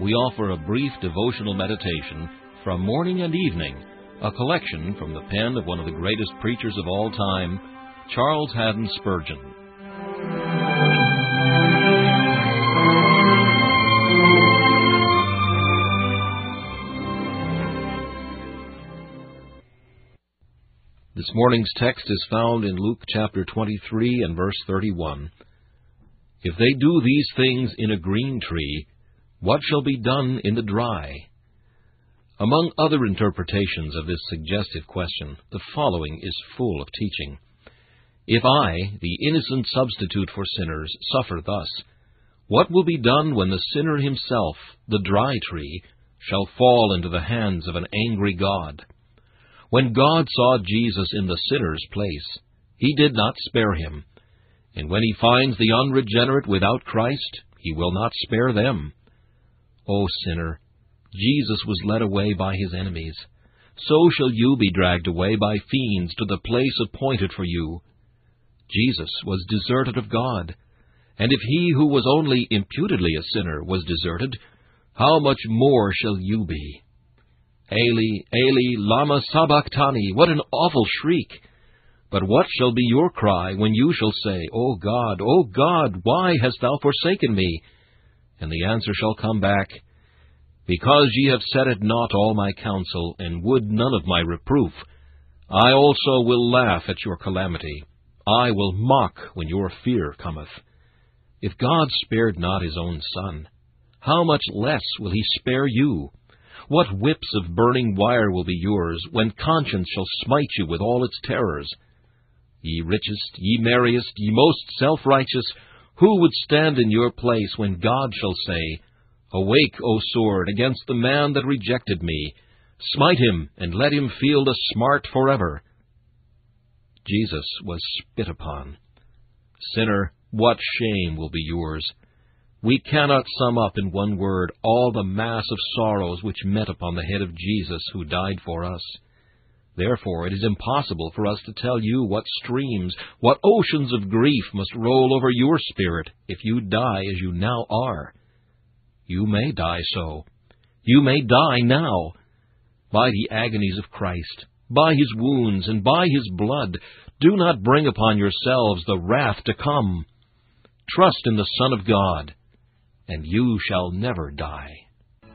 we offer a brief devotional meditation from morning and evening, a collection from the pen of one of the greatest preachers of all time, Charles Haddon Spurgeon. This morning's text is found in Luke chapter 23 and verse 31. If they do these things in a green tree, what shall be done in the dry? Among other interpretations of this suggestive question, the following is full of teaching. If I, the innocent substitute for sinners, suffer thus, what will be done when the sinner himself, the dry tree, shall fall into the hands of an angry God? When God saw Jesus in the sinner's place, he did not spare him. And when he finds the unregenerate without Christ, he will not spare them. O sinner, Jesus was led away by his enemies. So shall you be dragged away by fiends to the place appointed for you. Jesus was deserted of God. And if he who was only imputedly a sinner was deserted, how much more shall you be? Eli, Eli, lama sabachthani, what an awful shriek! But what shall be your cry when you shall say, O God, O God, why hast thou forsaken me? And the answer shall come back, Because ye have set at naught all my counsel, and would none of my reproof, I also will laugh at your calamity. I will mock when your fear cometh. If God spared not his own Son, how much less will he spare you? What whips of burning wire will be yours, when conscience shall smite you with all its terrors? Ye richest, ye merriest, ye most self-righteous, who would stand in your place when God shall say, Awake, O sword, against the man that rejected me. Smite him, and let him feel the smart forever. Jesus was spit upon. Sinner, what shame will be yours? We cannot sum up in one word all the mass of sorrows which met upon the head of Jesus who died for us. Therefore, it is impossible for us to tell you what streams, what oceans of grief must roll over your spirit if you die as you now are. You may die so. You may die now. By the agonies of Christ, By his wounds and by his blood, do not bring upon yourselves the wrath to come. Trust in the Son of God, and you shall never die.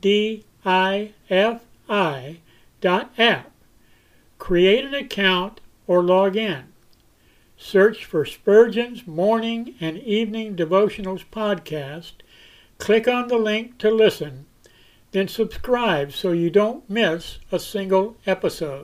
DIFI dot app create an account or log in. Search for Spurgeon's Morning and Evening Devotionals podcast. Click on the link to listen, then subscribe so you don't miss a single episode.